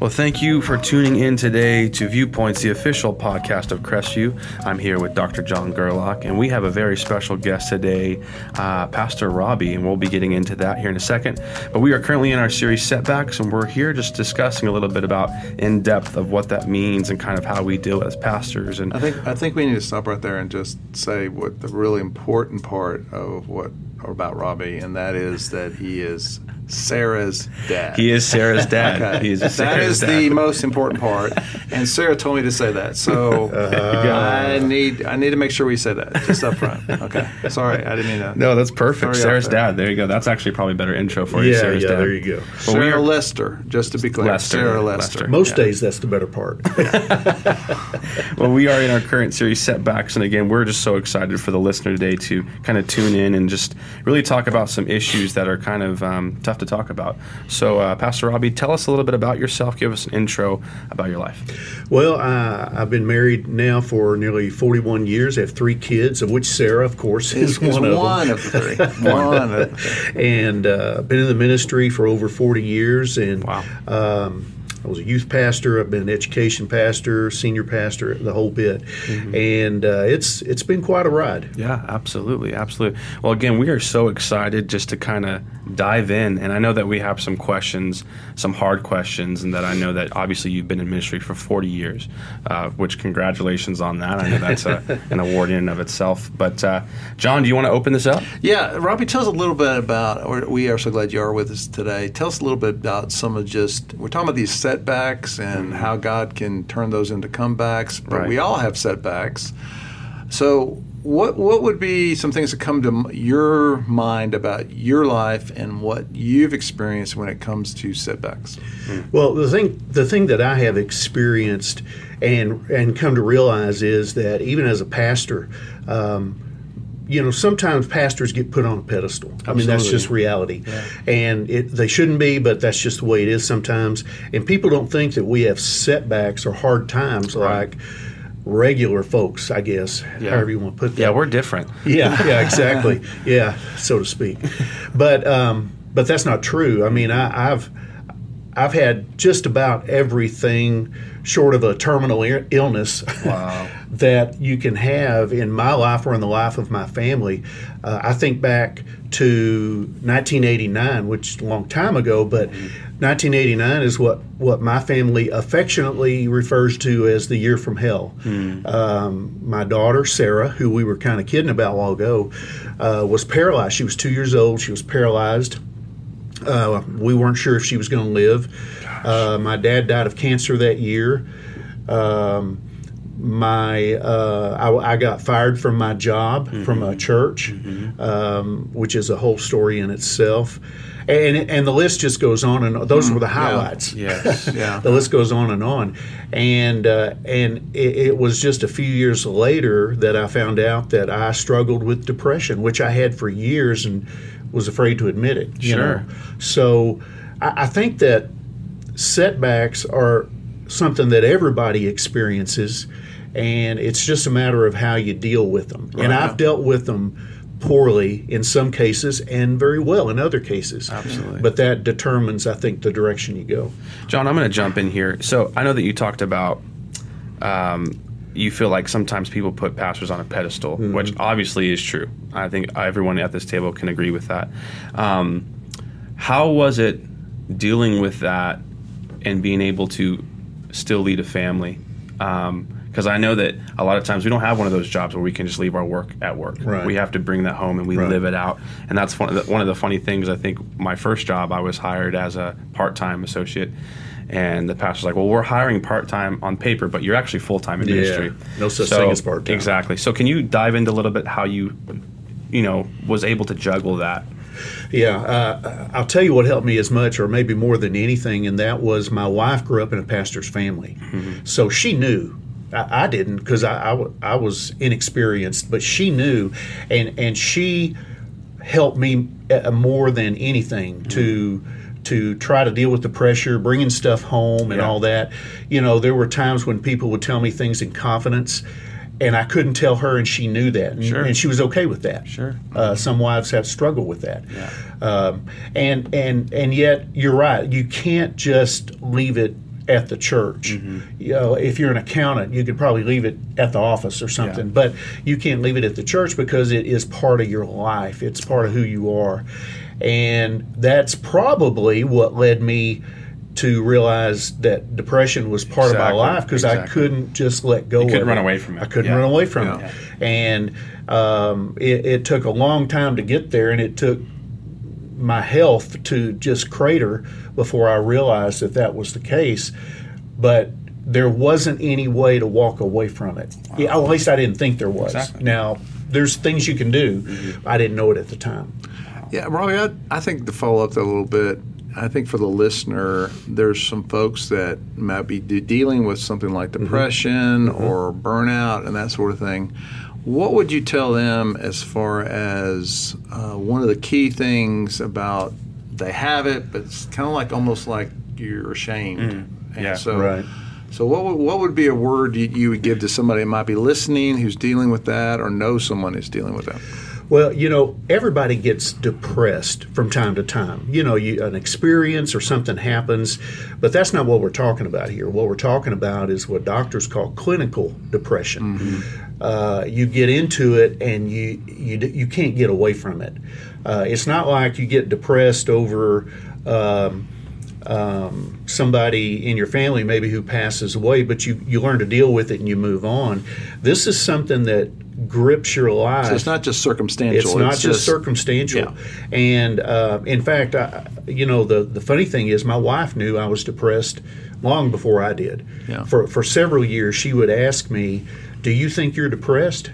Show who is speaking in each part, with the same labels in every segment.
Speaker 1: Well, thank you for tuning in today to Viewpoints, the official podcast of Crestview. I'm here with Dr. John Gerlach, and we have a very special guest today, uh, Pastor Robbie, and we'll be getting into that here in a second. But we are currently in our series Setbacks, and we're here just discussing a little bit about in depth of what that means and kind of how we deal as pastors. And
Speaker 2: I think I think we need to stop right there and just say what the really important part of what about Robbie, and that is that he is Sarah's dad.
Speaker 1: He is Sarah's dad.
Speaker 2: Okay.
Speaker 1: He is Sarah's
Speaker 2: is
Speaker 1: dad.
Speaker 2: the most important part, and Sarah told me to say that. So I need I need to make sure we say that just up front. Okay, sorry, I didn't mean that.
Speaker 1: No, that's perfect.
Speaker 2: Sorry
Speaker 1: Sarah's
Speaker 2: there.
Speaker 1: dad. There you go. That's actually probably a better intro for you.
Speaker 3: Yeah,
Speaker 1: Sarah's
Speaker 3: yeah,
Speaker 1: dad.
Speaker 3: there you go.
Speaker 1: Well, we
Speaker 2: Sarah
Speaker 1: are-
Speaker 2: Lester, just to be clear,
Speaker 1: Lester,
Speaker 2: Sarah
Speaker 1: Lester.
Speaker 2: Lester.
Speaker 3: Most
Speaker 2: Yeah.
Speaker 3: days, that's the better part.
Speaker 1: Well, we are in our current series setbacks, and again, we're just so excited for the listener today to kind of tune in and just really talk about some issues that are kind of um, tough to talk about. So, uh, Pastor Robbie, tell us a little bit about yourself. Give us an intro about your life.
Speaker 3: well, I, I've been married now for nearly 41 years. I have three kids, of which Sarah, of course, is,
Speaker 2: Is
Speaker 3: one of
Speaker 2: one
Speaker 3: them.
Speaker 2: of three. one of three.
Speaker 3: and uh, been in the ministry for over 40 years. And
Speaker 1: Wow.
Speaker 3: um, I was a youth pastor. I've been an education pastor, senior pastor, the whole bit. And uh, it's it's been quite a ride.
Speaker 1: Yeah, absolutely, absolutely. Well, again, we are so excited just to kind of dive in, and I know that we have some questions, some hard questions, and that I know that obviously you've been in ministry for 40 years, uh, which congratulations on that. I know that's a, an award in and of itself. But uh, John, do you want to open this up?
Speaker 2: Yeah, Robbie, tell us a little bit about. Or we are so glad you are with us today. Tell us a little bit about some of just. We're talking about these setbacks and how God can turn those into comebacks. But
Speaker 1: Right.
Speaker 2: we all have setbacks. So, what what would be some things that come to your mind about your life and what you've experienced when it comes to setbacks?
Speaker 3: Well, the thing the thing that I have experienced and and come to realize is that even as a pastor, um, you know, sometimes pastors get put on a pedestal. I mean, that's just reality, and it, they shouldn't be, but that's just the way it is sometimes. And people don't think that we have setbacks or hard times like regular folks. I guess,
Speaker 1: Yeah.
Speaker 3: however you want to put that.
Speaker 1: Yeah, we're different.
Speaker 3: Yeah, yeah, exactly. yeah, so to speak. But um, but that's not true. I mean, I, I've I've had just about everything short of a terminal i- illness
Speaker 1: Wow.
Speaker 3: that you can have in my life or in the life of my family. Uh, I think back to 1989, which is a long time ago, but 1989 is what, what my family affectionately refers to as the year from hell. Um, my daughter, Sarah, who we were kind of kidding about a while ago, uh, was paralyzed. She was two years old. She was paralyzed. Uh, we weren't sure if she was going to live. Uh, my dad died of cancer that year. Um, my uh, I, I got fired from my job from a church, um, which is a whole story in itself, and and the list just goes on and those were the highlights.
Speaker 1: Yes.
Speaker 2: Yeah.
Speaker 3: the list goes on and on, and uh, and it, it was just a few years later that I found out that I struggled with depression, which I had for years and was afraid to admit it. you
Speaker 1: Sure.
Speaker 3: know. So I, I think that setbacks are something that everybody experiences, and it's just a matter of how you deal with them. And I've dealt with them poorly in some cases and very well in other cases.
Speaker 1: Absolutely.
Speaker 3: But that determines, I think, the direction you go.
Speaker 1: John, I'm going to jump in here. So I know that you talked about um, you feel like sometimes people put pastors on a pedestal, which obviously is true. I think everyone at this table can agree with that. Um, how was it dealing with that and being able to still lead a family? Because I know that a lot of times we don't have one of those jobs where we can just leave our work at work.
Speaker 3: Right.
Speaker 1: We have to bring that home and we
Speaker 3: Right.
Speaker 1: live it out. And that's one of, the, one of the funny things. I think my first job, I was hired as a part time associate. And the pastor's like, well, we're hiring part time on paper, but you're actually full time in
Speaker 3: Yeah.
Speaker 1: ministry.
Speaker 3: No such thing as part-time.
Speaker 1: Exactly. So can you dive into a little bit how you, you know, was able to juggle that?
Speaker 3: Yeah, uh, I'll tell you what helped me as much, or maybe more than anything, and that was my wife grew up in a pastor's family, so she knew. I, I didn't because I I was inexperienced, but she knew, and and she helped me uh, more than anything to to try to deal with the pressure, bringing stuff home, and
Speaker 1: Yeah.
Speaker 3: all that. You know, there were times when people would tell me things in confidence. And I couldn't tell her, and she knew that, and,
Speaker 1: Sure.
Speaker 3: and she was okay with that.
Speaker 1: Sure.
Speaker 3: Uh, some wives have struggled with that, um, and and and yet you're right. You can't just leave it at the church. You know, if you're an accountant, you could probably leave it at the office or something,
Speaker 1: Yeah.
Speaker 3: but you can't leave it at the church because it is part of your life. It's part of who you are. And that's probably what led me to realize that depression was part of my life because I couldn't just let go
Speaker 1: couldn't
Speaker 3: of
Speaker 1: run
Speaker 3: it.
Speaker 1: away from it.
Speaker 3: I couldn't
Speaker 1: Yeah.
Speaker 3: run away from
Speaker 2: Yeah.
Speaker 3: it. And um, it, it took a long time to get there, and it took my health to just crater before I realized that that was the case. But there wasn't any way to walk away from it. Yeah, at least I didn't think there was.
Speaker 1: Exactly.
Speaker 3: Now, there's things you can do. Mm-hmm. I didn't know it at the time.
Speaker 2: Yeah, Robbie, I, I think to follow up that a little bit, I think for the listener, there's some folks that might be de- dealing with something like mm-hmm. depression mm-hmm. or burnout and that sort of thing. What would you tell them as far as uh, one of the key things about they have it, but it's kind of like almost like you're ashamed. Mm. And
Speaker 1: yeah.
Speaker 2: so,
Speaker 3: Right.
Speaker 2: So what would, what would be a word you, you would give to somebody that might be listening who's dealing with that or knows someone who's dealing with that?
Speaker 3: Well, you know, everybody gets depressed from time to time. You know, you, an experience or something happens, but that's not what we're talking about here. What we're talking about is what doctors call clinical depression. Uh, you get into it and you you you can't get away from it. Uh, it's not like you get depressed over. Um, um, somebody in your family maybe who passes away, but you, you learn to deal with it and you move on. This is something that grips your life.
Speaker 2: So it's not just circumstantial.
Speaker 3: It's not just, circumstantial.
Speaker 2: Yeah.
Speaker 3: And uh, in fact, I, you know, the, the funny thing is, my wife knew I was depressed long before I did.
Speaker 2: Yeah.
Speaker 3: For, for several years, she would ask me, Do you think you're depressed?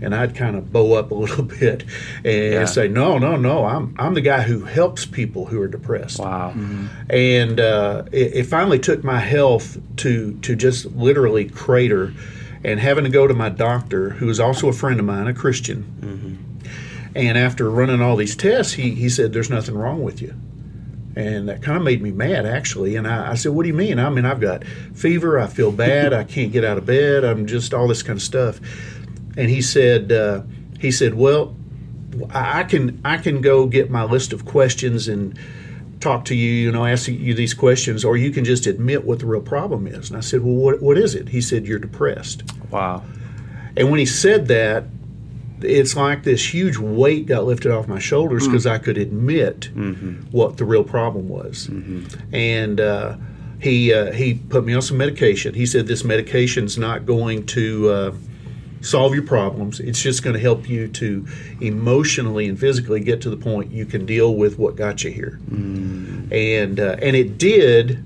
Speaker 3: And I'd kind of bow up a little bit and
Speaker 1: Yeah.
Speaker 3: say, No, no, no. I'm, I'm the guy who helps people who are depressed
Speaker 1: Wow.
Speaker 3: and uh, it, it finally took my health to to just literally crater and having to go to my doctor who is also a friend of mine a christian. And after running all these tests he, he said there's nothing wrong with you. And that kind of made me mad actually. And I, I said what do you mean? I mean i've got fever i feel bad i can't get out of bed i'm just all this kind of stuff. And he said uh, he said well I can I can go get my list of questions and talk to you, you know, ask you these questions, or you can just admit what the real problem is. And I said, well, what, what is it? He said, you're depressed.
Speaker 1: Wow.
Speaker 3: And when he said that, it's like this huge weight got lifted off my shoulders because I could admit what the real problem was. And uh, he uh, he put me on some medication. He said this medication's not going to uh, solve your problems. It's just going to help you to emotionally and physically get to the point you can deal with what got you here. Mm. And uh, and it did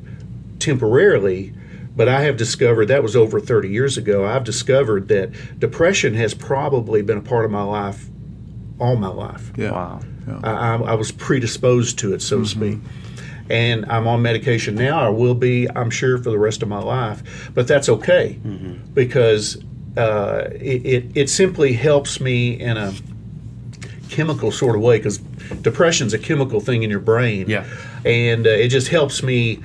Speaker 3: temporarily, but I have discovered that was over 30 years ago. I've discovered that depression has probably been a part of my life all my life.
Speaker 2: Yeah.
Speaker 1: Wow.
Speaker 3: I, I, I was predisposed to it, so to mm-hmm. speak. And I'm on medication now. I will be, I'm sure, for the rest of my life. But that's okay mm-hmm. because uh, it, it, it simply helps me in a chemical sort of way because depression's a chemical thing in your brain.
Speaker 1: Yeah.
Speaker 3: And uh, it just helps me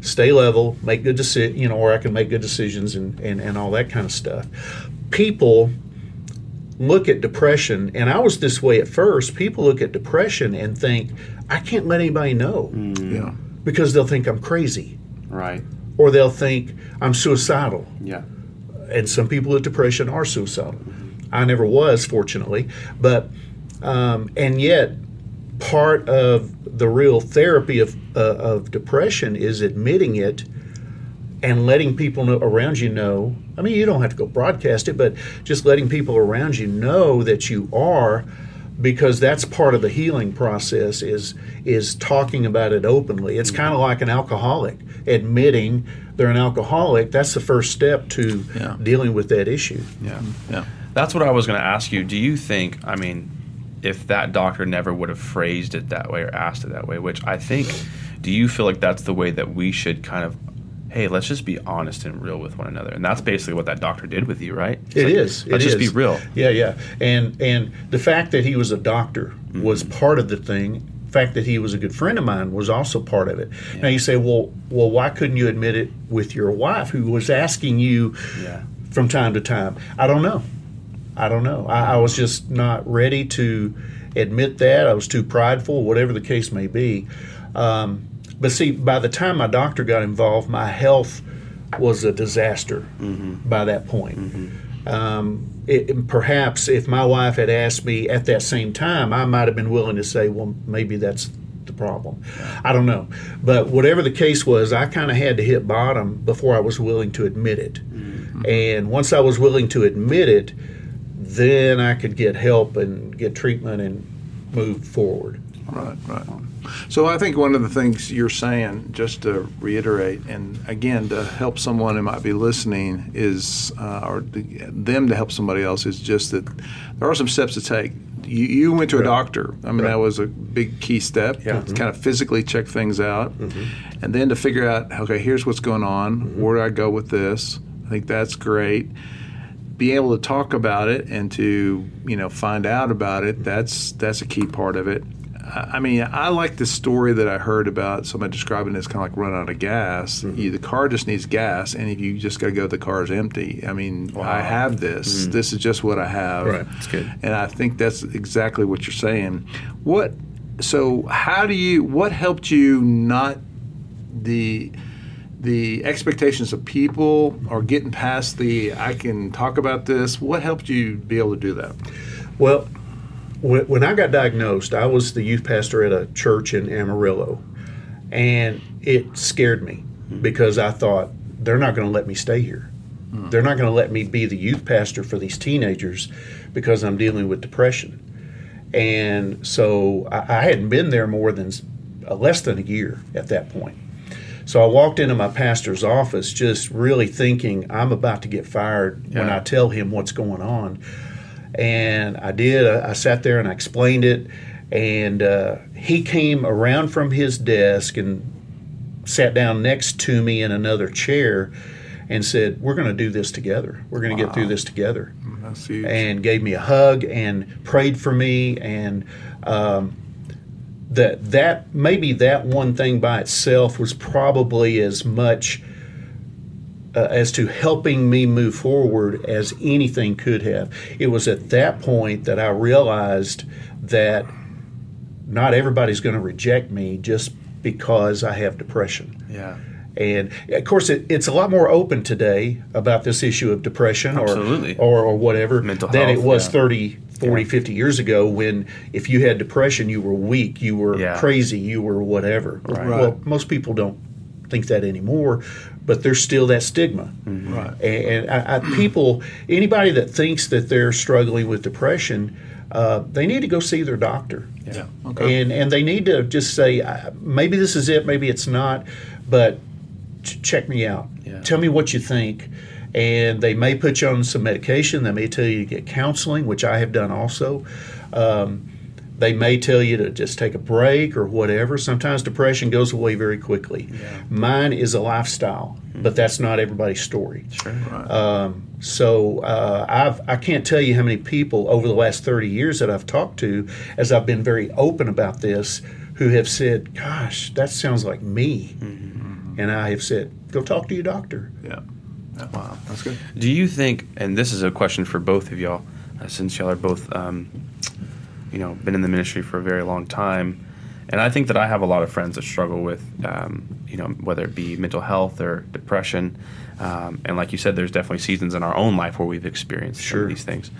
Speaker 3: stay level, make good decisions, you know, or I can make good decisions and, and, and all that kind of stuff. People look at depression, and I was this way at first. People look at depression and think, I can't let anybody know
Speaker 2: Yeah.
Speaker 3: because they'll think I'm crazy
Speaker 1: Right.
Speaker 3: or they'll think I'm suicidal.
Speaker 1: Yeah.
Speaker 3: And some people with depression are suicidal. I never was, fortunately. But, um, and yet, part of the real therapy of, uh, of depression is admitting it and letting people know, around you know. I mean, you don't have to go broadcast it, but just letting people around you know that you are, because that's part of the healing process. Is is talking about it openly. It's kind of mm-hmm. like an alcoholic admitting they're an alcoholic. That's the first step to
Speaker 2: Yeah.
Speaker 3: dealing with that issue.
Speaker 1: Yeah.
Speaker 2: Yeah.
Speaker 1: That's what I was going to ask you. Do you think, I mean, if that doctor never would have phrased it that way or asked it that way, which I think, do you feel like that's the way that we should kind of, hey, let's just be honest and real with one another? And that's basically what that doctor did with you, right? It's
Speaker 3: It
Speaker 1: like,
Speaker 3: is.
Speaker 1: Let's
Speaker 3: it
Speaker 1: just
Speaker 3: is.
Speaker 1: be real.
Speaker 3: Yeah, yeah. And and the fact that he was a doctor was part of the thing. The fact that he was a good friend of mine was also part of it. Now you say, well, well, why couldn't you admit it with your wife, who was asking you
Speaker 1: Yeah.
Speaker 3: from time to time? I don't know. I don't know. I, I was just not ready to admit that. I was too prideful, whatever the case may be. Um, but see, by the time my doctor got involved, my health was a disaster mm-hmm. by that point. Mm-hmm. Um, it, perhaps if my wife had asked me at that same time, I might have been willing to say, well, maybe that's the problem. I don't know. But whatever the case was, I kind of had to hit bottom before I was willing to admit it. Mm-hmm. And once I was willing to admit it, then I could get help and get treatment and move forward.
Speaker 2: Right, right. So I think one of the things you're saying, just to reiterate, and again to help someone who might be listening, is uh, or to, them to help somebody else is just that there are some steps to take. You, you went to a
Speaker 3: Right.
Speaker 2: doctor. I mean,
Speaker 3: Right.
Speaker 2: that was a big key step.
Speaker 3: Yeah.
Speaker 2: To kind of physically check things out, and then to figure out, okay, here's what's going on. Where do I go with this? I think that's great be able to talk about it and to you know find out about it that's that's a key part of it I mean, I like the story that I heard about somebody describing it as kind of like running out of gas. Mm-hmm. You, the car just needs gas, and if you just got to go, the car's empty. I mean, I have this. Mm-hmm. This is just what I have.
Speaker 3: Right.
Speaker 1: That's good.
Speaker 2: And I think that's exactly what you're saying. What? So, how do you? What helped you not the the expectations of people or getting past the I can talk about this? What helped you be able to do that?
Speaker 3: Well, when, when I got diagnosed, I was the youth pastor at a church in Amarillo, and it scared me because I thought they're not going to let me stay here. They're not going to let me be the youth pastor for these teenagers because I'm dealing with depression. And so I, I hadn't been there more than uh, less than a year at that point. So I walked into my pastor's office just really thinking I'm about to get fired when I tell him what's going on. And I did. I, I sat there and I explained it. And uh, he came around from his desk and sat down next to me in another chair and said, We're going to do this together. We're going to get through this together
Speaker 2: That's huge.
Speaker 3: and gave me a hug and prayed for me and um, that that maybe that one thing by itself was probably as much uh, as to helping me move forward as anything could have. It was at that point that I realized that not everybody's going to reject me just because I have depression.
Speaker 1: Yeah.
Speaker 3: And of course, it, it's a lot more open today about this issue of depression or, or, or whatever
Speaker 1: Mental
Speaker 3: than it was
Speaker 1: yeah.
Speaker 3: 30, 40,
Speaker 1: Yeah.
Speaker 3: 50 years ago when if you had depression, you were weak, you were
Speaker 1: Yeah.
Speaker 3: crazy, you were whatever.
Speaker 1: Right.
Speaker 3: Well, most people don't think that anymore, but there's still that stigma.
Speaker 2: right.
Speaker 3: And, and I, I, people, anybody that thinks that they're struggling with depression, uh, they need to go see their doctor.
Speaker 2: Yeah. Okay.
Speaker 3: And and they need to just say uh, maybe this is it, maybe it's not, but ch- check me out.
Speaker 1: Yeah.
Speaker 3: Tell me what you think. And they may put you on some medication. They may tell you to get counseling, which I have done also. Um, they may tell you to just take a break or whatever. Sometimes depression goes away very quickly. Mine is a lifestyle, but that's not everybody's story.
Speaker 1: Sure.
Speaker 3: Um, so uh, I've I can't tell you how many people over the last thirty years that I've talked to, as I've been very open about this, who have said, "Gosh, that sounds like me," and I have said, "Go talk to your doctor."
Speaker 2: Yeah. yeah. Wow. That's good.
Speaker 1: Do you think, and this is a question for both of y'all, uh, since y'all are both, um, you know, been in the ministry for a very long time, and I think that I have a lot of friends that struggle with, um, you know, whether it be mental health or depression, um, and like you said, there's definitely seasons in our own life where we've experienced
Speaker 3: Sure.
Speaker 1: these things.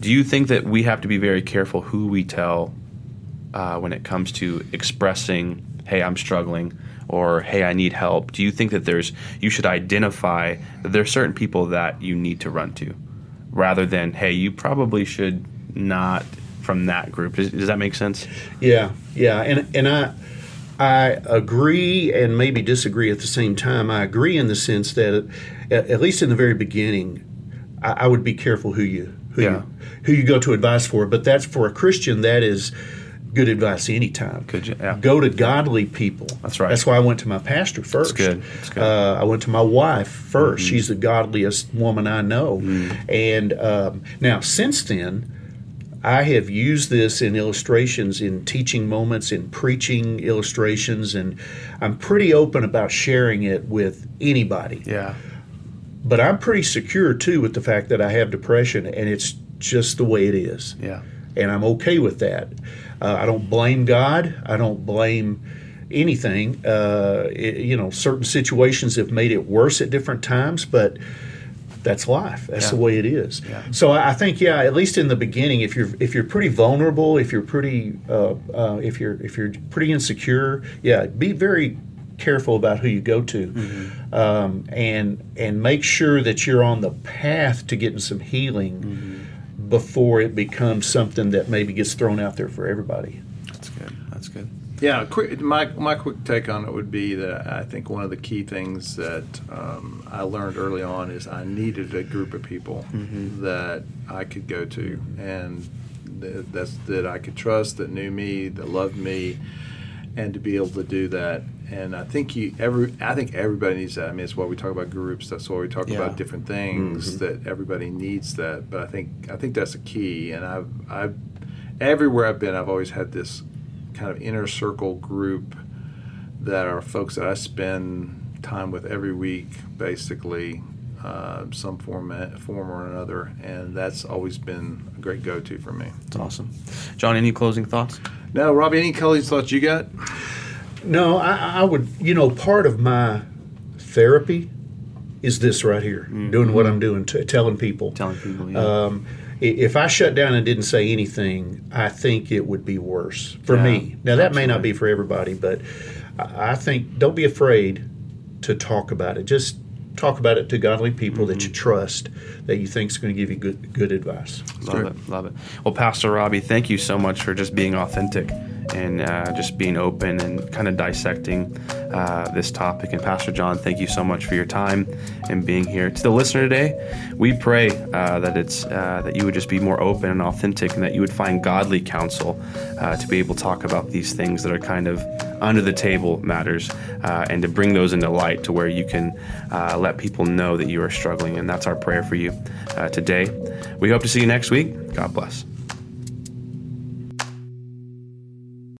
Speaker 1: Do you think that we have to be very careful who we tell uh, when it comes to expressing, "Hey, I'm struggling," or "Hey, I need help"? Do you think that there's you should identify that there are certain people that you need to run to, rather than "Hey, you probably should not from that group"? Does, does that make sense?
Speaker 3: Yeah, yeah, and and I I agree and maybe disagree at the same time. I agree in the sense that at, at least in the very beginning, I, I would be careful who you who
Speaker 1: Yeah.
Speaker 3: you who you go to advice for. But that's for a Christian. That is good advice anytime.
Speaker 1: Good, yeah.
Speaker 3: Go to godly people.
Speaker 1: That's right.
Speaker 3: That's why I went to my pastor first.
Speaker 1: good. That's good.
Speaker 3: Uh, I went to my wife 1st She's the godliest woman I know. And um, now since then. I have used this in illustrations, in teaching moments, in preaching illustrations, and I'm pretty open about sharing it with anybody.
Speaker 1: Yeah,
Speaker 3: But I'm pretty secure too with the fact that I have depression and it's just the way it is.
Speaker 1: yeah,
Speaker 3: And I'm okay with that. Uh, I don't blame God. I don't blame anything. Uh, it, you know, certain situations have made it worse at different times, but that's life. That's
Speaker 1: Yeah.
Speaker 3: the way it is. So I I think, yeah, at least in the beginning, if you're if you're pretty vulnerable, if you're pretty uh, uh, if you're if you're pretty insecure, yeah, be very careful about who you go to, um, and and make sure that you're on the path to getting some healing before it becomes something that maybe gets thrown out there for everybody.
Speaker 1: That's good. That's good.
Speaker 2: Yeah, quick, my my quick take on it would be that I think one of the key things that um, I learned early on is I needed a group of people that I could go to and th- that's that I could trust, that knew me, that loved me, and to be able to do that. And I think you every I think everybody needs that. I mean, it's why we talk about groups. That's why we talk
Speaker 1: Yeah.
Speaker 2: about different things. That everybody needs that. But I think I think that's the key. And I've I've everywhere I've been, I've always had this kind of inner circle group that are folks that I spend time with every week, basically, uh, some form, form or another, and that's always been a great go-to for me.
Speaker 1: It's awesome. John, any closing thoughts?
Speaker 2: No, Robbie, any colleagues thoughts you got?
Speaker 3: No, I, I would, you know, part of my therapy is this right here, doing what I'm doing, t- telling people.
Speaker 1: Telling people, yeah.
Speaker 3: Um, i- if I shut down and didn't say anything, I think it would be worse for
Speaker 1: Yeah,
Speaker 3: me. Now, that may not be for everybody, but I I think don't be afraid to talk about it. Just talk about it to godly people that you mm-hmm. trust, that you think is going to give you good good advice.
Speaker 1: Love
Speaker 2: great.
Speaker 1: it, love it. Well, Pastor Robbie, thank you so much for just being authentic and uh, just being open and kind of dissecting uh, this topic. And Pastor John, thank you so much for your time and being here. To the listener today, we pray uh, that it's uh, that you would just be more open and authentic, and that you would find godly counsel uh, to be able to talk about these things that are kind of under the table matters, uh, and to bring those into light to where you can let people know that you are struggling. And that's our prayer for you today. We hope to see you next week. God bless.